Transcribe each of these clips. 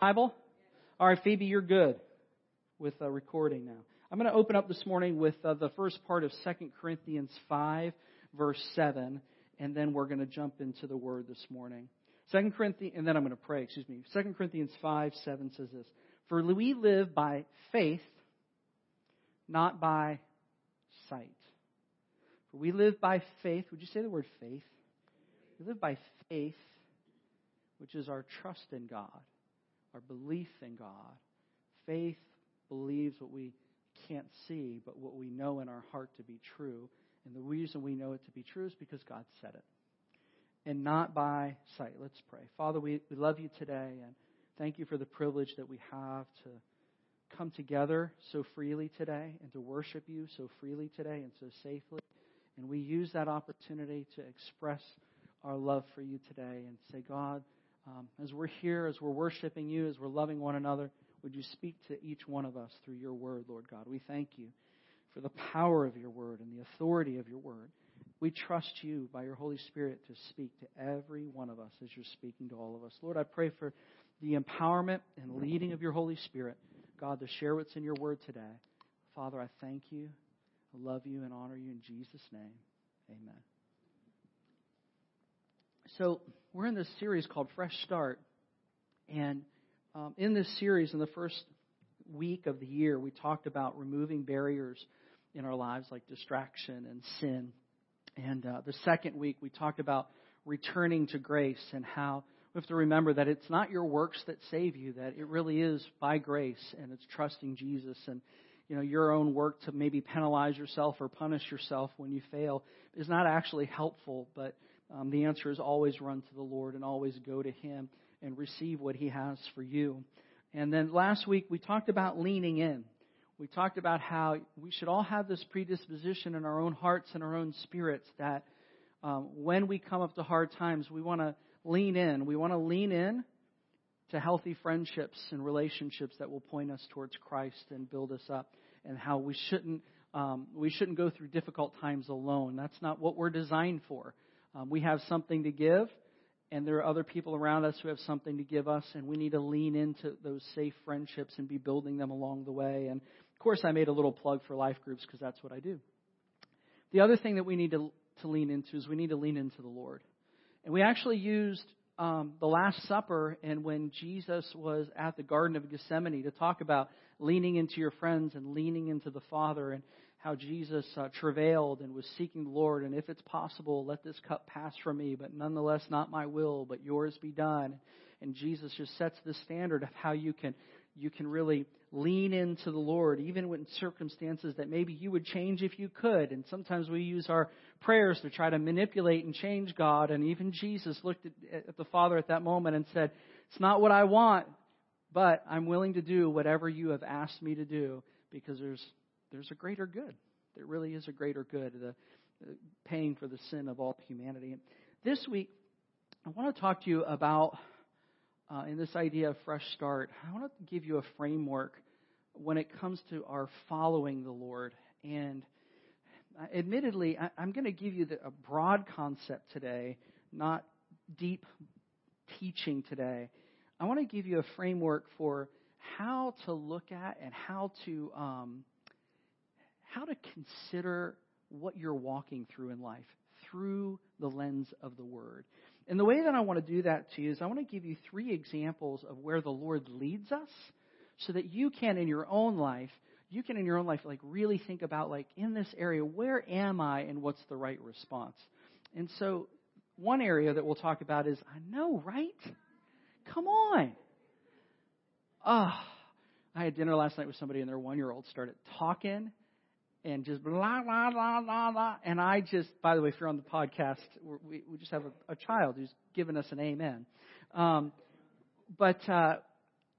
Bible? All right, Phoebe, you're good with uh, recording now. I'm going to open up this morning with uh, the first part of 2 Corinthians 5, verse 7, and then we're going to jump into the word this morning. 2 Corinthians, and then I'm going to pray, excuse me. 2 Corinthians 5, 7 says this For we live by faith, not by sight. For we live by faith. Would you say the word faith? We live by faith, which is our trust in God our belief in God. Faith believes what we can't see, but what we know in our heart to be true. And the reason we know it to be true is because God said it. And not by sight. Let's pray. Father, we, we love you today and thank you for the privilege that we have to come together so freely today and to worship you so freely today and so safely. And we use that opportunity to express our love for you today and say, God, um, as we're here, as we're worshiping you, as we're loving one another, would you speak to each one of us through your word, Lord God? We thank you for the power of your word and the authority of your word. We trust you by your Holy Spirit to speak to every one of us as you're speaking to all of us. Lord, I pray for the empowerment and leading of your Holy Spirit, God, to share what's in your word today. Father, I thank you. I love you and honor you in Jesus' name. Amen. So, we're in this series called Fresh Start. And um, in this series, in the first week of the year, we talked about removing barriers in our lives like distraction and sin. And uh, the second week, we talked about returning to grace and how we have to remember that it's not your works that save you, that it really is by grace and it's trusting Jesus and you know your own work to maybe penalize yourself or punish yourself when you fail is not actually helpful, but um, the answer is always run to the Lord and always go to Him and receive what He has for you. And then last week we talked about leaning in. We talked about how we should all have this predisposition in our own hearts and our own spirits that um, when we come up to hard times, we want to lean in. We want to lean in to healthy friendships and relationships that will point us towards Christ and build us up, and how we shouldn't um, we shouldn't go through difficult times alone. That's not what we're designed for. Um, we have something to give, and there are other people around us who have something to give us, and we need to lean into those safe friendships and be building them along the way. And of course, I made a little plug for life groups because that's what I do. The other thing that we need to, to lean into is we need to lean into the Lord. And we actually used um, the Last Supper and when Jesus was at the Garden of Gethsemane to talk about leaning into your friends and leaning into the Father. And how Jesus uh, travailed and was seeking the Lord, and if it's possible, let this cup pass from me, but nonetheless, not my will, but yours be done. And Jesus just sets the standard of how you can you can really lean into the Lord, even in circumstances that maybe you would change if you could. And sometimes we use our prayers to try to manipulate and change God. And even Jesus looked at, at the Father at that moment and said, It's not what I want, but I'm willing to do whatever you have asked me to do because there's there's a greater good. There really is a greater good, the, the paying for the sin of all humanity. And this week, I want to talk to you about, uh, in this idea of fresh start, I want to give you a framework when it comes to our following the Lord. And uh, admittedly, I, am going to give you the, a broad concept today, not deep teaching today. I want to give you a framework for how to look at and how to um, how to consider what you're walking through in life through the lens of the Word. And the way that I want to do that to you is I want to give you three examples of where the Lord leads us so that you can, in your own life, you can in your own life like really think about like in this area where am i and what's the right response? And so one area that we'll talk about is i know right? Come on! Ah oh, i had dinner last night with somebody and their one year old started talking and just blah, blah, blah, blah, blah. And I just, by the way, if you're on the podcast, we, we just have a, a child who's given us an amen. Um, but, uh,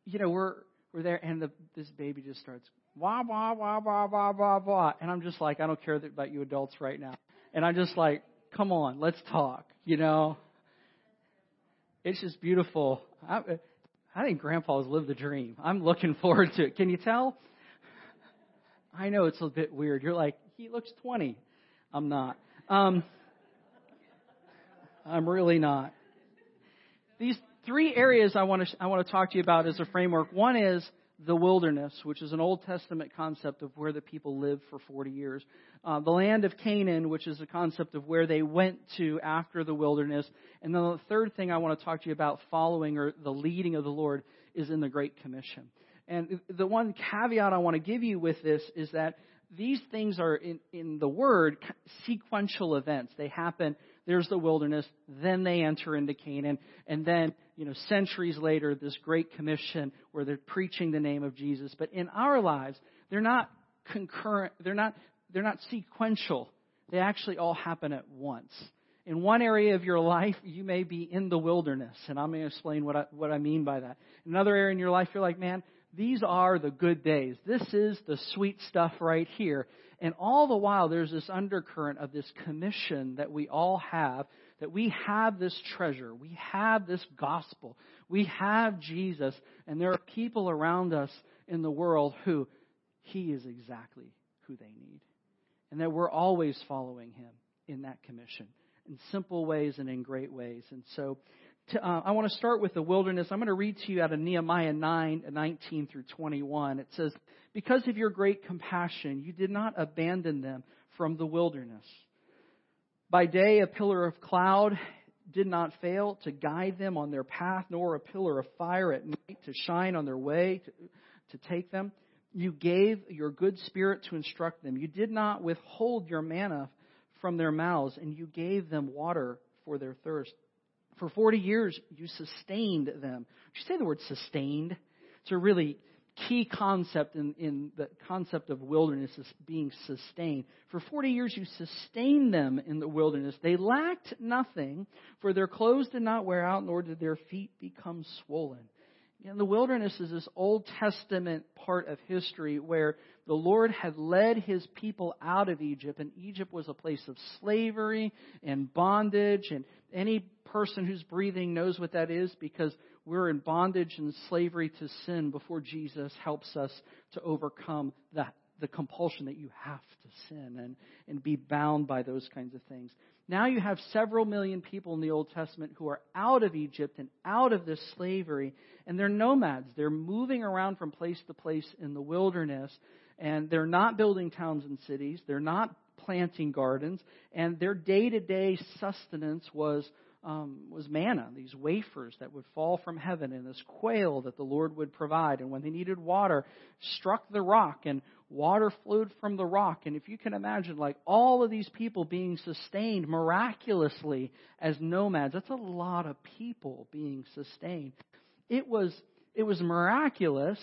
you know, we're, we're there and the, this baby just starts wah, wah, wah, wah, wah, wah, wah. And I'm just like, I don't care about you adults right now. And I'm just like, come on, let's talk, you know? It's just beautiful. I, I think Grandpa has lived the dream. I'm looking forward to it. Can you tell? I know it's a bit weird. You're like, he looks 20. I'm not. Um, I'm really not. These three areas I want to I want to talk to you about as a framework. One is the wilderness, which is an Old Testament concept of where the people lived for 40 years. Uh, the land of Canaan, which is a concept of where they went to after the wilderness. And then the third thing I want to talk to you about following or the leading of the Lord is in the Great Commission. And the one caveat I want to give you with this is that these things are in, in the Word sequential events. They happen there's the wilderness, then they enter into Canaan, and then, you know, centuries later, this great commission where they're preaching the name of Jesus. But in our lives, they're not concurrent, they're not, they're not sequential. They actually all happen at once. In one area of your life, you may be in the wilderness, and I'm going to explain what I, what I mean by that. In another area in your life, you're like, man, these are the good days. This is the sweet stuff right here. And all the while, there's this undercurrent of this commission that we all have that we have this treasure. We have this gospel. We have Jesus. And there are people around us in the world who He is exactly who they need. And that we're always following Him in that commission in simple ways and in great ways. And so to, uh, I want to start with the wilderness. I'm going to read to you out of Nehemiah 9, 19 through 21. It says, Because of your great compassion, you did not abandon them from the wilderness. By day, a pillar of cloud did not fail to guide them on their path, nor a pillar of fire at night to shine on their way to, to take them. You gave your good spirit to instruct them. You did not withhold your manna from their mouths, and you gave them water for their thirst. For 40 years, you sustained them. You say the word sustained? It's a really key concept in, in the concept of wilderness is being sustained. For 40 years, you sustained them in the wilderness. They lacked nothing, for their clothes did not wear out, nor did their feet become swollen. And the wilderness is this Old Testament part of history where the Lord had led his people out of Egypt, and Egypt was a place of slavery and bondage. And any person who's breathing knows what that is because we're in bondage and slavery to sin before Jesus helps us to overcome that the compulsion that you have to sin and, and be bound by those kinds of things. Now you have several million people in the Old Testament who are out of Egypt and out of this slavery, and they're nomads. They're moving around from place to place in the wilderness, and they're not building towns and cities. They're not planting gardens, and their day to day sustenance was um, was manna, these wafers that would fall from heaven, and this quail that the Lord would provide. And when they needed water, struck the rock, and water flowed from the rock. And if you can imagine, like all of these people being sustained miraculously as nomads, that's a lot of people being sustained. It was it was miraculous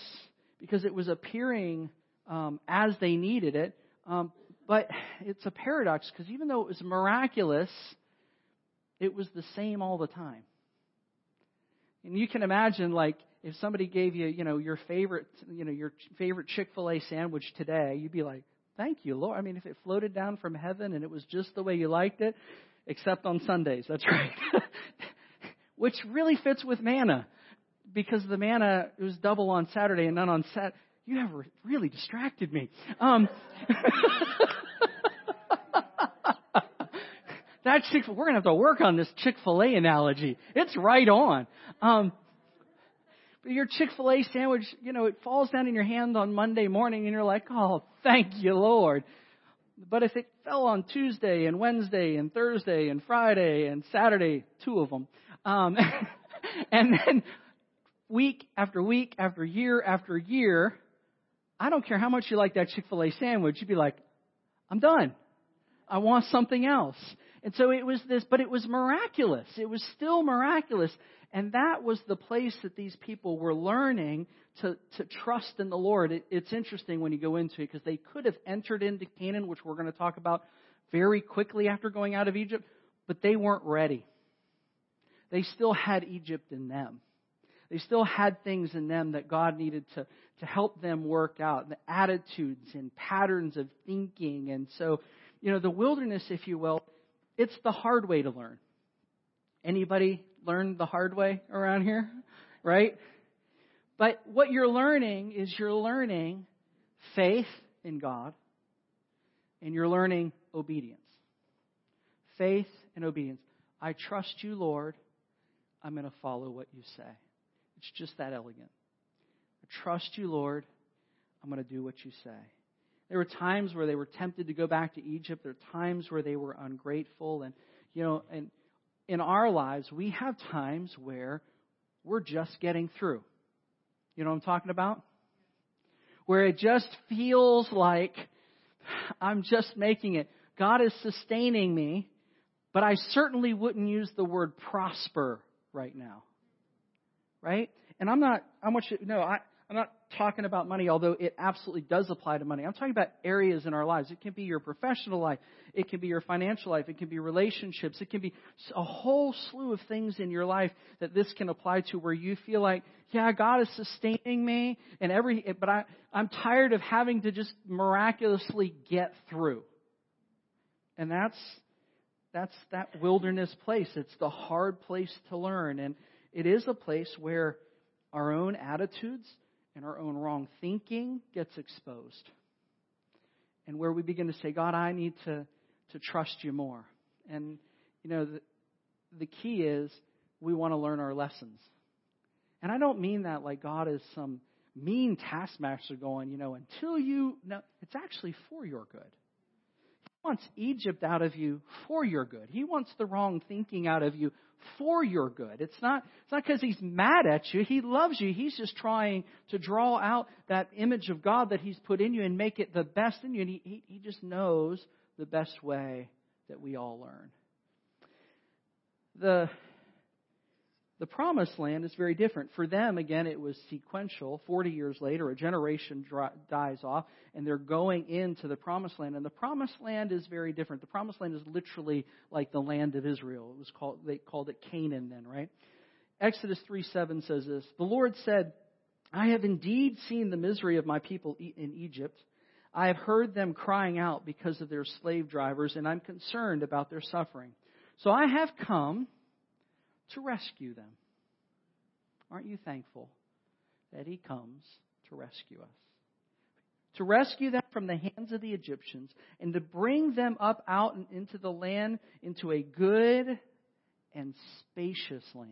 because it was appearing um, as they needed it. Um, but it's a paradox because even though it was miraculous, it was the same all the time. And you can imagine, like, if somebody gave you, you know, your favorite, you know, your favorite Chick-fil-A sandwich today, you'd be like, "Thank you, Lord." I mean, if it floated down from heaven and it was just the way you liked it, except on Sundays, that's right. Which really fits with manna, because the manna was double on Saturday and none on Sat. You have really distracted me. Um, that Chick we're to have to work on this Chick fil A analogy. It's right on. Um, but your Chick fil A sandwich, you know, it falls down in your hand on Monday morning and you're like, oh, thank you, Lord. But if it fell on Tuesday and Wednesday and Thursday and Friday and Saturday, two of them, um, and then week after week after year after year, I don't care how much you like that Chick fil A sandwich, you'd be like, I'm done. I want something else. And so it was this, but it was miraculous. It was still miraculous. And that was the place that these people were learning to, to trust in the Lord. It, it's interesting when you go into it because they could have entered into Canaan, which we're going to talk about very quickly after going out of Egypt, but they weren't ready. They still had Egypt in them. They still had things in them that God needed to, to help them work out, the attitudes and patterns of thinking. And so, you know, the wilderness, if you will, it's the hard way to learn. Anybody learn the hard way around here? Right? But what you're learning is you're learning faith in God and you're learning obedience. Faith and obedience. I trust you, Lord. I'm going to follow what you say. It's just that elegant. I trust you, Lord. I'm going to do what you say. There were times where they were tempted to go back to Egypt. There are times where they were ungrateful. And, you know, and in our lives, we have times where we're just getting through. You know what I'm talking about? Where it just feels like I'm just making it. God is sustaining me, but I certainly wouldn't use the word prosper right now. Right? And I'm not, I want you to know, I, I'm not talking about money, although it absolutely does apply to money. I'm talking about areas in our lives. It can be your professional life. It can be your financial life. It can be relationships. It can be a whole slew of things in your life that this can apply to where you feel like, yeah, God is sustaining me and every, but I, I'm tired of having to just miraculously get through. And that's, that's that wilderness place. It's the hard place to learn. And it is a place where our own attitudes and our own wrong thinking gets exposed. And where we begin to say, God, I need to, to trust you more. And, you know, the, the key is we want to learn our lessons. And I don't mean that like God is some mean taskmaster going, you know, until you, no, it's actually for your good He wants Egypt out of you for your good. He wants the wrong thinking out of you for your good. It's not, it's not because he's mad at you. He loves you. He's just trying to draw out that image of God that he's put in you and make it the best in you. And he, he, he just knows the best way that we all learn. The the promised land is very different. For them, again, it was sequential. 40 years later, a generation dry, dies off, and they're going into the promised land. And the promised land is very different. The promised land is literally like the land of Israel. It was called, they called it Canaan then, right? Exodus 3 7 says this The Lord said, I have indeed seen the misery of my people in Egypt. I have heard them crying out because of their slave drivers, and I'm concerned about their suffering. So I have come to rescue them. Aren't you thankful that He comes to rescue us? To rescue them from the hands of the Egyptians and to bring them up out and into the land, into a good and spacious land.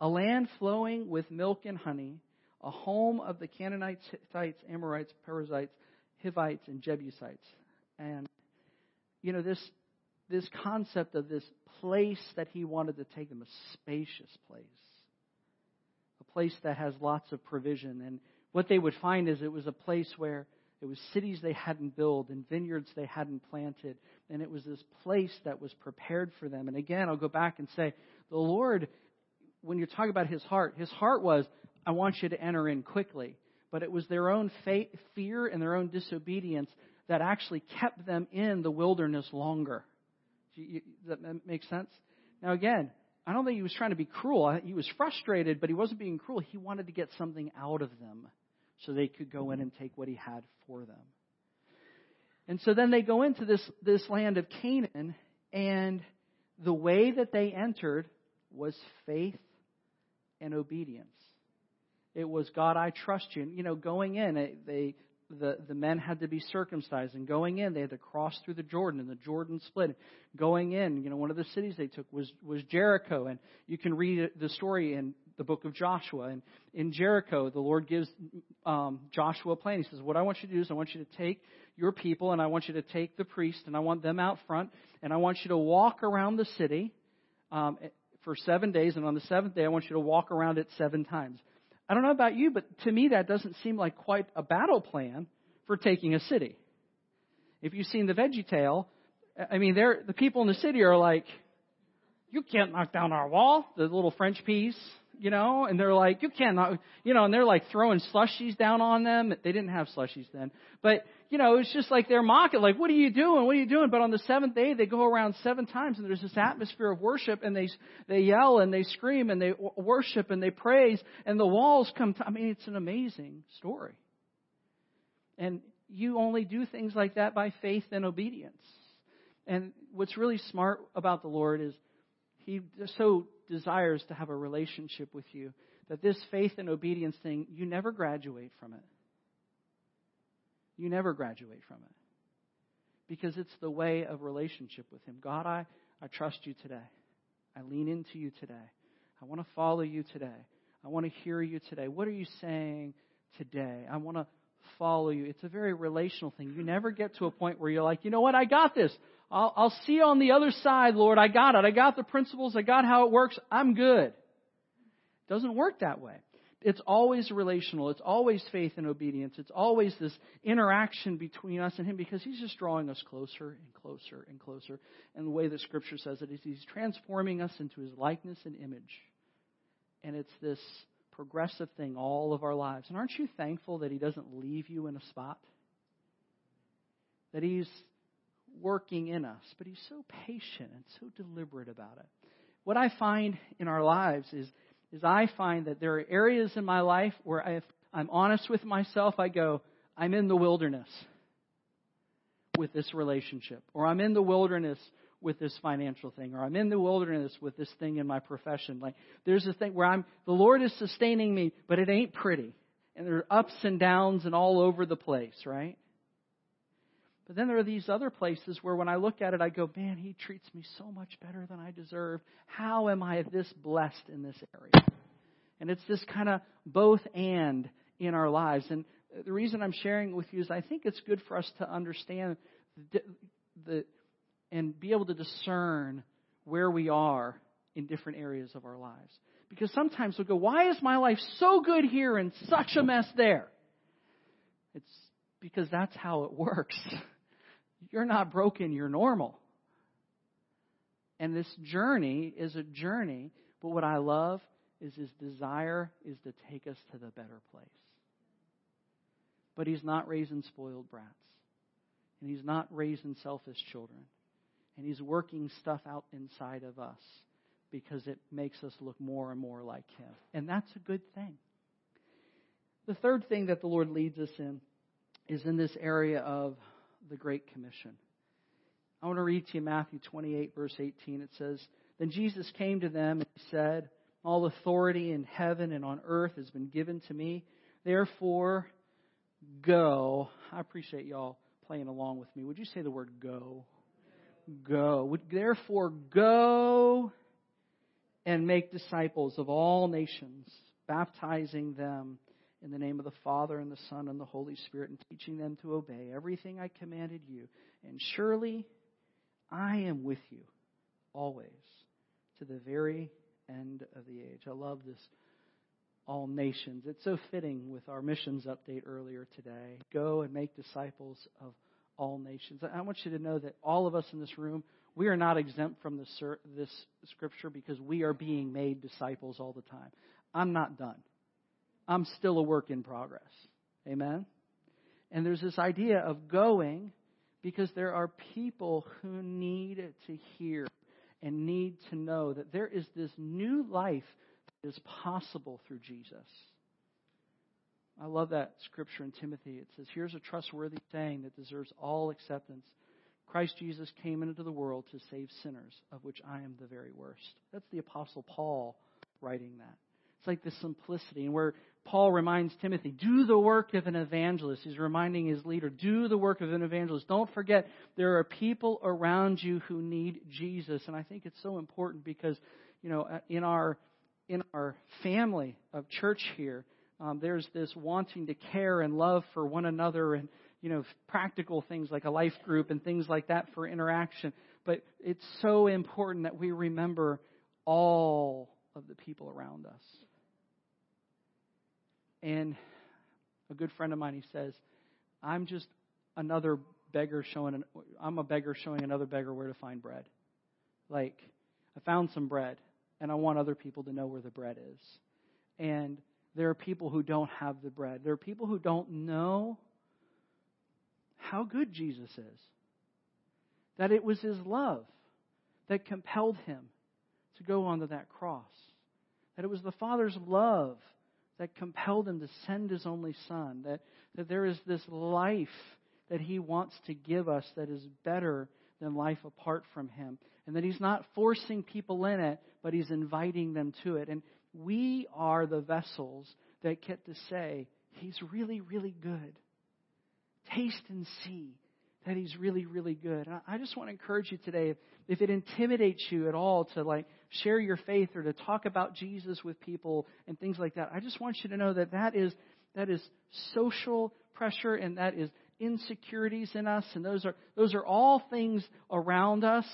A land flowing with milk and honey, a home of the Canaanites, Hittites, Amorites, Perizzites, Hivites, and Jebusites. And, you know, this, this concept of this place that he wanted to take them, a spacious place, a place that has lots of provision. And what they would find is it was a place where it was cities they hadn't built and vineyards they hadn't planted. And it was this place that was prepared for them. And again, I'll go back and say, the Lord, when you talk about his heart, his heart was, I want you to enter in quickly. But it was their own fear and their own disobedience that actually kept them in the wilderness longer. Does that make sense? Now, again, I don't think he was trying to be cruel. He was frustrated, but he wasn't being cruel. He wanted to get something out of them so they could go in mm-hmm. and take what he had for them. And so then they go into this, this land of Canaan, and the way that they entered was faith and obedience. It was, God, I trust you. You know, going in, they, the, the men had to be circumcised. And going in, they had to cross through the Jordan, and the Jordan split. Going in, you know, one of the cities they took was, was Jericho. And you can read the story in the book of Joshua. And in Jericho, the Lord gives um, Joshua a plan. He says, What I want you to do is I want you to take your people, and I want you to take the priest, and I want them out front, and I want you to walk around the city um, for seven days. And on the seventh day, I want you to walk around it seven times. I don't know about you, but to me that doesn't seem like quite a battle plan for taking a city. If you've seen the Veggie Tale, I mean, they're, the people in the city are like, you can't knock down our wall, the little French peas, you know, and they're like, you can't knock, you know, and they're like throwing slushies down on them. They didn't have slushies then, but you know, it's just like they're mocking, like, what are you doing? What are you doing? But on the seventh day, they go around seven times and there's this atmosphere of worship and they, they yell and they scream and they worship and they praise and the walls come, to, I mean, it's an amazing story. And you only do things like that by faith and obedience. And what's really smart about the Lord is He so desires to have a relationship with you that this faith and obedience thing, you never graduate from it. You never graduate from it. Because it's the way of relationship with Him. God, I, I trust you today. I lean into you today. I want to follow you today. I want to hear you today. What are you saying today? I want to follow you. It's a very relational thing. You never get to a point where you're like, you know what, I got this. I'll, I'll see you on the other side, Lord. I got it. I got the principles. I got how it works. I'm good. It doesn't work that way. It's always relational. It's always faith and obedience. It's always this interaction between us and Him because He's just drawing us closer and closer and closer. And the way the Scripture says it is He's transforming us into His likeness and image. And it's this progressive thing all of our lives. And aren't you thankful that He doesn't leave you in a spot? That He's working in us, but He's so patient and so deliberate about it. What I find in our lives is, is I find that there are areas in my life where if I'm honest with myself, I go, I'm in the wilderness with this relationship, or I'm in the wilderness with this financial thing, or I'm in the wilderness with this thing in my profession. Like there's a thing where I'm the Lord is sustaining me, but it ain't pretty. And there are ups and downs and all over the place, right? But then there are these other places where when I look at it, I go, man, he treats me so much better than I deserve. How am I this blessed in this area? And it's this kind of both and in our lives. And the reason I'm sharing with you is I think it's good for us to understand the, the and be able to discern where we are in different areas of our lives. Because sometimes we'll go, why is my life so good here and such a mess there? It's because that's how it works. You're not broken, you're normal. And this journey is a journey, but what I love is his desire is to take us to the better place. But he's not raising spoiled brats. And he's not raising selfish children. And He's working stuff out inside of us because it makes us look more and more like Him. And that's a good thing. The third thing that the Lord leads us in is in this area of the Great Commission. I want to read to you Matthew 28, verse 18. It says, Then Jesus came to them and he said, All authority in heaven and on earth has been given to me. Therefore, go. I appreciate y'all playing along with me. Would you say the word go? go. Therefore, go and make disciples of all nations, baptizing them in the name of the Father and the Son and the Holy Spirit, and teaching them to obey everything I commanded you. And surely I am with you always to the very end of the age. I love this. All nations. It's so fitting with our missions update earlier today. Go and make disciples of all nations. I want you to know that all of us in this room, we are not exempt from this, this scripture because we are being made disciples all the time. I'm not done. I'm still a work in progress. Amen? And there's this idea of going because there are people who need to hear and need to know that there is this new life that is possible through Jesus. I love that scripture in Timothy. It says, Here's a trustworthy saying that deserves all acceptance. Christ Jesus came into the world to save sinners, of which I am the very worst. That's the Apostle Paul writing that. It's like the simplicity, and where Paul reminds Timothy, do the work of an evangelist. He's reminding his leader, do the work of an evangelist. Don't forget, there are people around you who need Jesus. And I think it's so important because, you know, in our, in our family of church here, um, there's this wanting to care and love for one another and you know practical things like a life group and things like that for interaction but it's so important that we remember all of the people around us and a good friend of mine he says i'm just another beggar showing an, i'm a beggar showing another beggar where to find bread like i found some bread and i want other people to know where the bread is and there are people who don't have the bread. There are people who don't know how good Jesus is. That it was his love that compelled him to go onto that cross. That it was the Father's love that compelled him to send his only Son. That, that there is this life that he wants to give us that is better than life apart from him. And that he's not forcing people in it, but he's inviting them to it. And we are the vessels that get to say, He's really, really good. Taste and see that He's really, really good. And I just want to encourage you today, if, if it intimidates you at all to like share your faith or to talk about Jesus with people and things like that, I just want you to know that that is that is social pressure and that is insecurities in us, and those are those are all things around us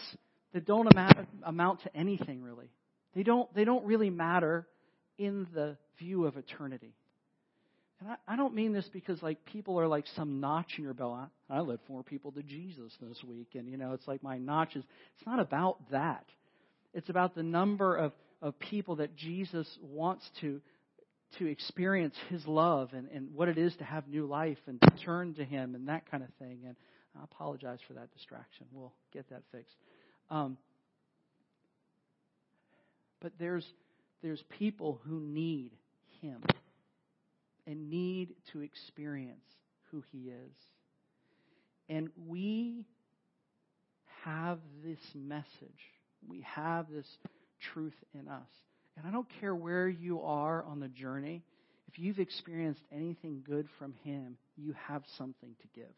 that don't amount, amount to anything really. They don't they don't really matter in the view of eternity. And I, I don't mean this because like people are like some notch in your belt. I, led four people to Jesus this week, and you know it's like my notches. It's not about that. It's about the number of of people that Jesus wants to to experience His love and, and what it is to have new life and to turn to Him and that kind of thing. And I apologize for that distraction. We'll get that fixed. Um, but there's there's people who need Him and need to experience who He is. And we have this message. We have this truth in us. And I don't care where you are on the journey, if you've experienced anything good from Him, you have something to give.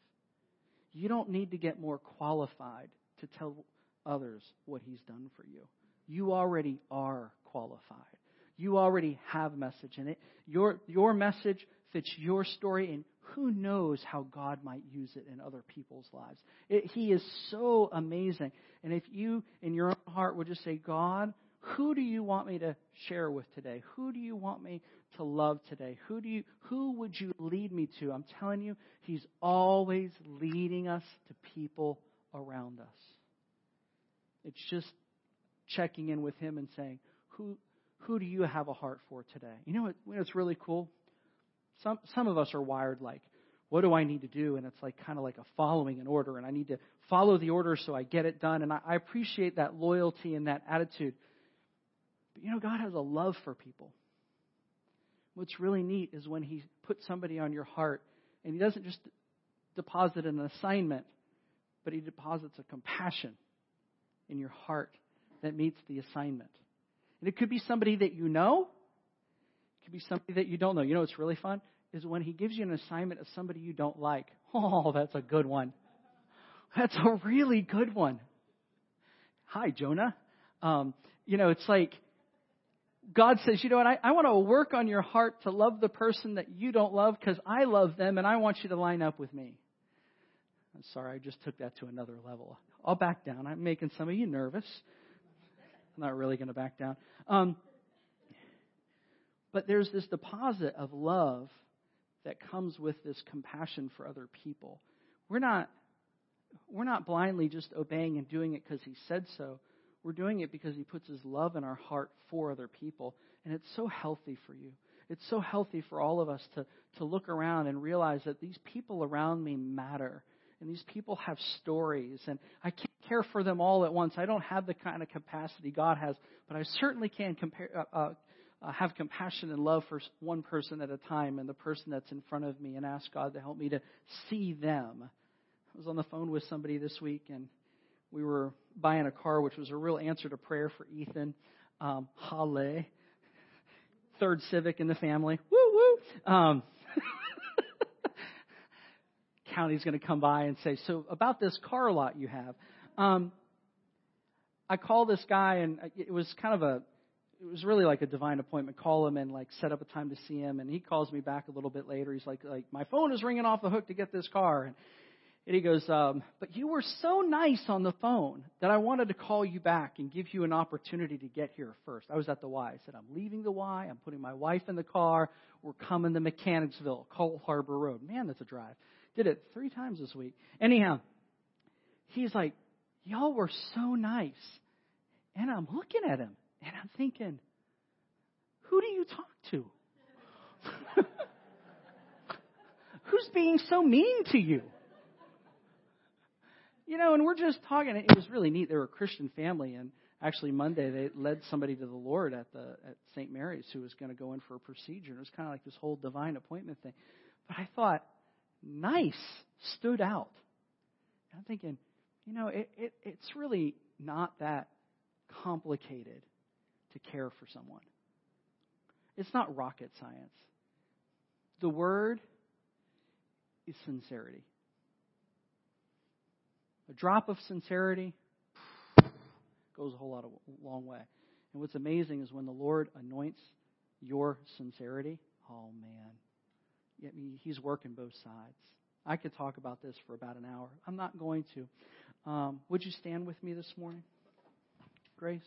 You don't need to get more qualified to tell others what He's done for you. You already are qualified. You already have a message in it. Your, your message fits your story, and who knows how God might use it in other people's lives. It, he is so amazing. And if you, in your own heart, would just say, God, who do you want me to share with today? Who do you want me to love today? Who do you who would you lead me to? I'm telling you, he's always leading us to people around us. It's just checking in with him and saying, "Who who do you have a heart for today?" You know what, it's really cool? Some some of us are wired like, "What do I need to do?" and it's like kind of like a following an order and I need to follow the order so I get it done and I, I appreciate that loyalty and that attitude. But you know, God has a love for people. What's really neat is when He puts somebody on your heart, and He doesn't just deposit an assignment, but He deposits a compassion in your heart that meets the assignment. And it could be somebody that you know, it could be somebody that you don't know. You know what's really fun? Is when He gives you an assignment of somebody you don't like. Oh, that's a good one. That's a really good one. Hi, Jonah. Um, you know, it's like God says, you know what, I, I want to work on your heart to love the person that you don't love because I love them and I want you to line up with me. I'm sorry, I just took that to another level. I'll back down. I'm making some of you nervous. I'm not really going to back down. Um, but there's this deposit of love that comes with this compassion for other people. We're not we're not blindly just obeying and doing it because he said so. We're doing it because He puts His love in our heart for other people. And it's so healthy for you. It's so healthy for all of us to, to look around and realize that these people around me matter. And these people have stories. And I can't care for them all at once. I don't have the kind of capacity God has. But I certainly can compare, uh, uh, uh, have compassion and love for one person at a time and the person that's in front of me and ask God to help me to see them. I was on the phone with somebody this week and we were buying a car, which was a real answer to prayer for Ethan. Um, Hale. Third Civic in the family. Woo woo. Um, county's going to come by and say, "So about this car lot you have." Um, I call this guy, and it was kind of a, it was really like a divine appointment. Call him and like set up a time to see him, and he calls me back a little bit later. He's like, like my phone is ringing off the hook to get this car, and and he goes, um, But you were so nice on the phone that I wanted to call you back and give you an opportunity to get here first. I was at the Y. I said, I'm leaving the Y. I'm putting my wife in the car. We're coming to Mechanicsville, Cold Harbor Road. Man, that's a drive. Did it three times this week. Anyhow, he's like, Y'all were so nice. And I'm looking at him and I'm thinking, Who do you talk to? Who's being so mean to you? you know, and we're just talking. It was really neat. They were a Christian family, and actually Monday they led somebody to the Lord at the at St. Mary's who was going to go in for a procedure. And it was kind of like this whole divine appointment thing. But I thought, nice stood out. And I'm thinking, you know, it, it it's really not that complicated to care for someone. It's not rocket science. The word is sincerity. A drop of sincerity goes a whole lot of long way. And what's amazing is when the Lord anoints your sincerity, oh man, he's working both sides. I could talk about this for about an hour. I'm not going to. Um, would you stand with me this morning? Grace?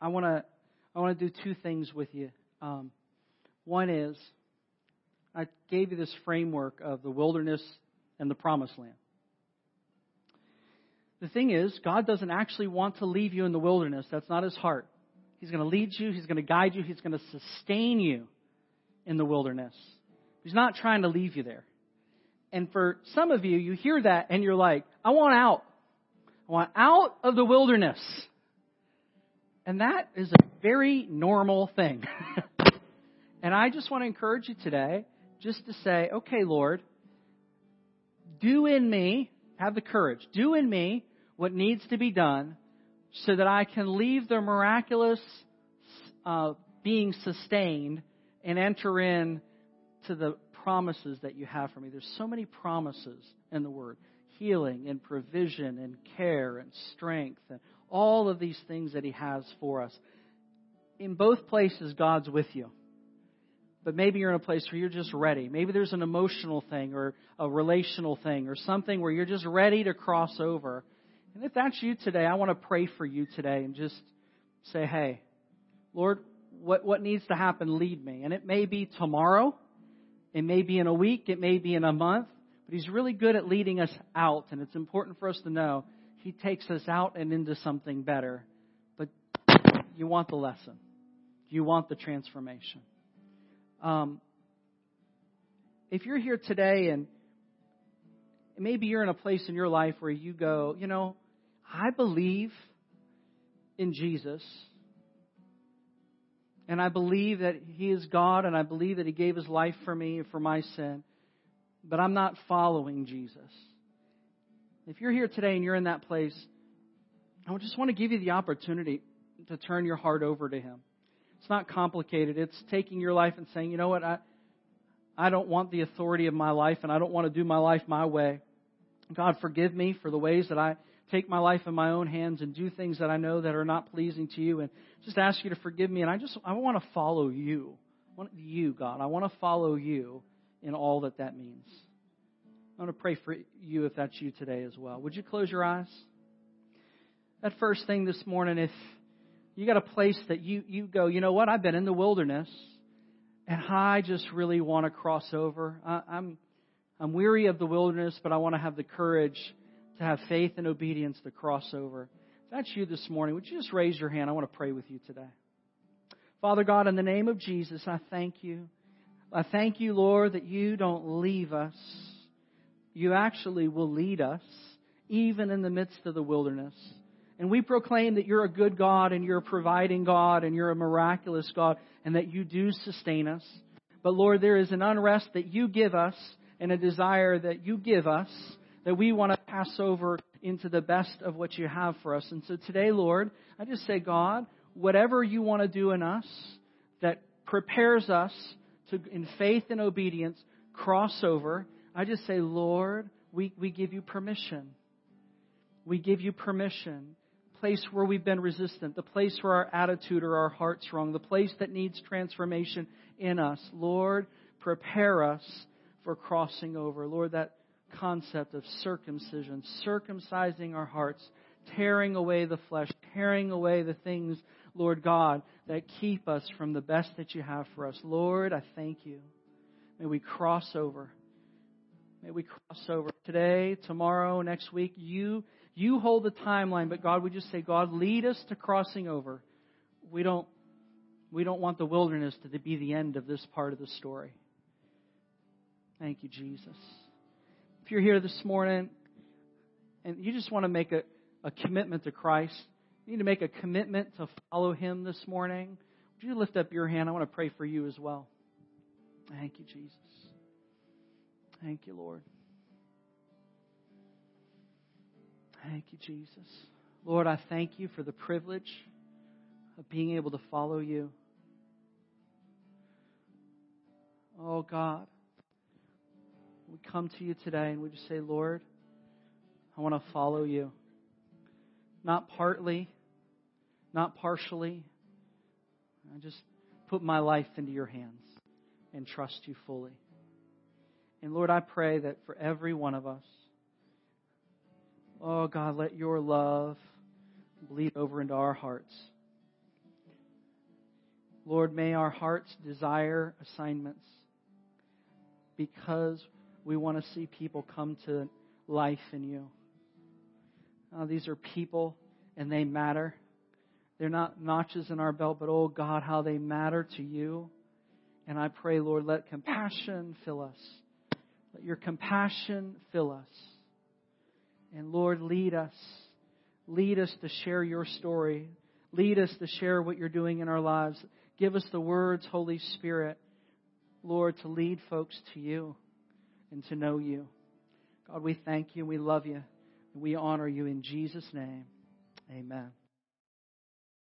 I want to I want to do two things with you. Um, one is I gave you this framework of the wilderness and the promised land. The thing is, God doesn't actually want to leave you in the wilderness. That's not his heart. He's going to lead you, he's going to guide you, he's going to sustain you in the wilderness. He's not trying to leave you there. And for some of you, you hear that and you're like, I want out. I want out of the wilderness. And that is a very normal thing. and I just want to encourage you today just to say, okay, Lord, do in me, have the courage, do in me what needs to be done so that I can leave the miraculous uh, being sustained and enter in to the promises that you have for me. There's so many promises in the Word healing and provision and care and strength and all of these things that He has for us. In both places, God's with you. But maybe you're in a place where you're just ready. Maybe there's an emotional thing or a relational thing or something where you're just ready to cross over. And if that's you today, I want to pray for you today and just say, hey, Lord, what, what needs to happen, lead me. And it may be tomorrow. It may be in a week. It may be in a month. But He's really good at leading us out. And it's important for us to know He takes us out and into something better. But you want the lesson. You want the transformation. Um, if you're here today and maybe you're in a place in your life where you go, you know, I believe in Jesus. And I believe that He is God, and I believe that He gave His life for me and for my sin. But I'm not following Jesus. If you're here today and you're in that place, I just want to give you the opportunity to turn your heart over to Him. It's not complicated. It's taking your life and saying, you know what, I, I don't want the authority of my life and I don't want to do my life my way. God, forgive me for the ways that I take my life in my own hands and do things that I know that are not pleasing to you and just ask you to forgive me. And I just, I want to follow you. I want you, God. I want to follow you in all that that means. I want to pray for you if that's you today as well. Would you close your eyes? That first thing this morning, if you got a place that you, you go, you know what, I've been in the wilderness and I just really want to cross over. I, I'm, I'm weary of the wilderness, but I want to have the courage to have faith and obedience to cross over. If that's you this morning, would you just raise your hand? I want to pray with you today. Father God, in the name of Jesus, I thank you. I thank you, Lord, that you don't leave us. You actually will lead us, even in the midst of the wilderness. And we proclaim that you're a good God and you're a providing God and you're a miraculous God and that you do sustain us. But Lord, there is an unrest that you give us and a desire that you give us that we want to pass over into the best of what you have for us. And so today, Lord, I just say, God, whatever you want to do in us that prepares us to, in faith and obedience, cross over, I just say, Lord, we, we give you permission. We give you permission place where we've been resistant, the place where our attitude or our heart's wrong, the place that needs transformation in us. Lord, prepare us for crossing over. Lord, that concept of circumcision, circumcising our hearts, tearing away the flesh, tearing away the things, Lord God, that keep us from the best that you have for us. Lord, I thank you. May we cross over. May we cross over today, tomorrow, next week. You you hold the timeline, but God, we just say, God, lead us to crossing over. We don't, we don't want the wilderness to be the end of this part of the story. Thank you, Jesus. If you're here this morning and you just want to make a, a commitment to Christ, you need to make a commitment to follow Him this morning. Would you lift up your hand? I want to pray for you as well. Thank you, Jesus. Thank you, Lord. Thank you, Jesus. Lord, I thank you for the privilege. of being able to follow you. Oh God, we come to you today and we just say, Lord, I want to follow you. Not partly, not partially. I just put my life into your hands and trust you fully. And Lord, I pray that for every one of us, oh God, let your love bleed over into our hearts. Lord, may our hearts desire assignments because we want to see people come to life in you. Uh, these are people and they matter. They're not notches in our belt, but oh God, how they matter to you. And I pray, Lord, let compassion fill us. Let your compassion fill us. And Lord, lead us. Lead us to share your story. Lead us to share what you're doing in our lives. Give us the words, Holy Spirit, Lord, to lead folks to you and to know you. God, we thank you. We love you. We honor you in Jesus' name. Amen.